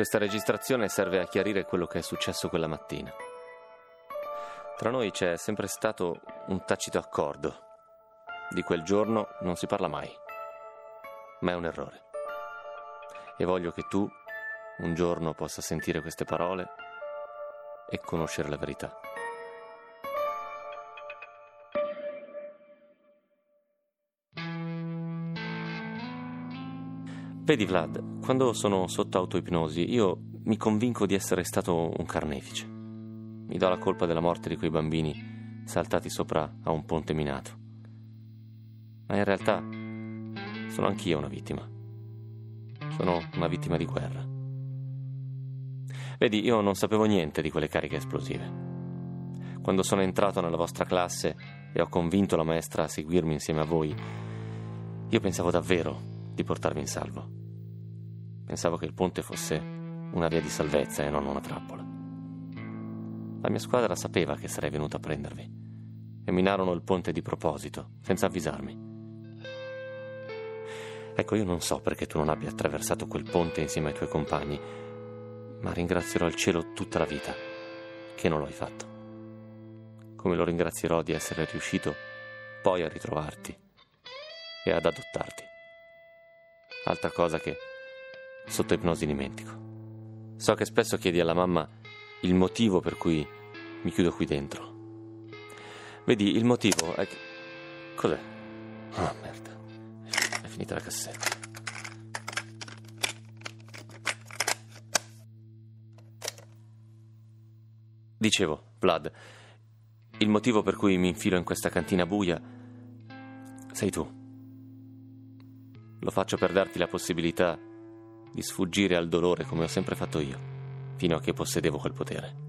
Questa registrazione serve a chiarire quello che è successo quella mattina. Tra noi c'è sempre stato un tacito accordo. Di quel giorno non si parla mai, ma è un errore. E voglio che tu un giorno possa sentire queste parole e conoscere la verità. Vedi Vlad, quando sono sotto autoipnosi io mi convinco di essere stato un carnefice. Mi do la colpa della morte di quei bambini saltati sopra a un ponte minato. Ma in realtà sono anch'io una vittima. Sono una vittima di guerra. Vedi, io non sapevo niente di quelle cariche esplosive. Quando sono entrato nella vostra classe e ho convinto la maestra a seguirmi insieme a voi, io pensavo davvero di portarvi in salvo. Pensavo che il ponte fosse una via di salvezza e non una trappola. La mia squadra sapeva che sarei venuto a prendervi e minarono il ponte di proposito, senza avvisarmi. Ecco, io non so perché tu non abbia attraversato quel ponte insieme ai tuoi compagni, ma ringrazierò il cielo tutta la vita che non lo hai fatto. Come lo ringrazierò di essere riuscito poi a ritrovarti e ad adottarti. Altra cosa che sotto ipnosi dimentico. So che spesso chiedi alla mamma il motivo per cui mi chiudo qui dentro. Vedi, il motivo è che... Cos'è? Oh, merda. È finita la cassetta. Dicevo, Vlad, il motivo per cui mi infilo in questa cantina buia sei tu. Lo faccio per darti la possibilità di sfuggire al dolore come ho sempre fatto io, fino a che possedevo quel potere.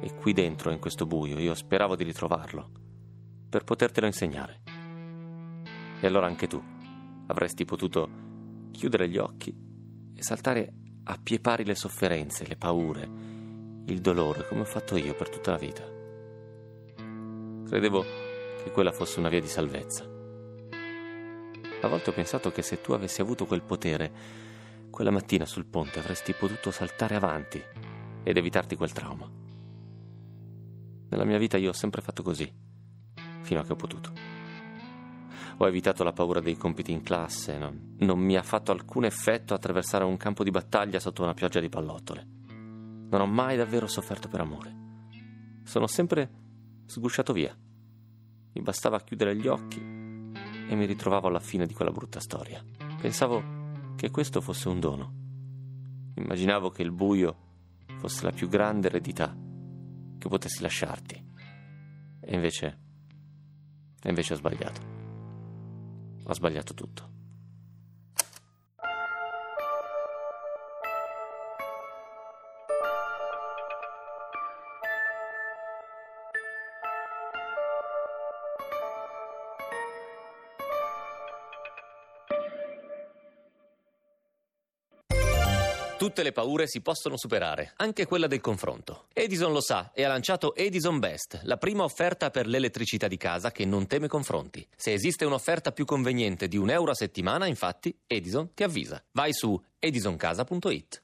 E qui dentro, in questo buio, io speravo di ritrovarlo, per potertelo insegnare. E allora anche tu avresti potuto chiudere gli occhi e saltare a pie pari le sofferenze, le paure, il dolore, come ho fatto io per tutta la vita. Credevo che quella fosse una via di salvezza a volte ho pensato che se tu avessi avuto quel potere, quella mattina sul ponte avresti potuto saltare avanti ed evitarti quel trauma. Nella mia vita io ho sempre fatto così, fino a che ho potuto. Ho evitato la paura dei compiti in classe, non, non mi ha fatto alcun effetto attraversare un campo di battaglia sotto una pioggia di pallottole. Non ho mai davvero sofferto per amore. Sono sempre sgusciato via. Mi bastava chiudere gli occhi e mi ritrovavo alla fine di quella brutta storia. Pensavo che questo fosse un dono. Immaginavo che il buio fosse la più grande eredità che potessi lasciarti. E invece... E invece ho sbagliato. Ho sbagliato tutto. Tutte le paure si possono superare, anche quella del confronto. Edison lo sa e ha lanciato Edison Best, la prima offerta per l'elettricità di casa che non teme confronti. Se esiste un'offerta più conveniente di un euro a settimana, infatti, Edison ti avvisa. Vai su edisoncasa.it.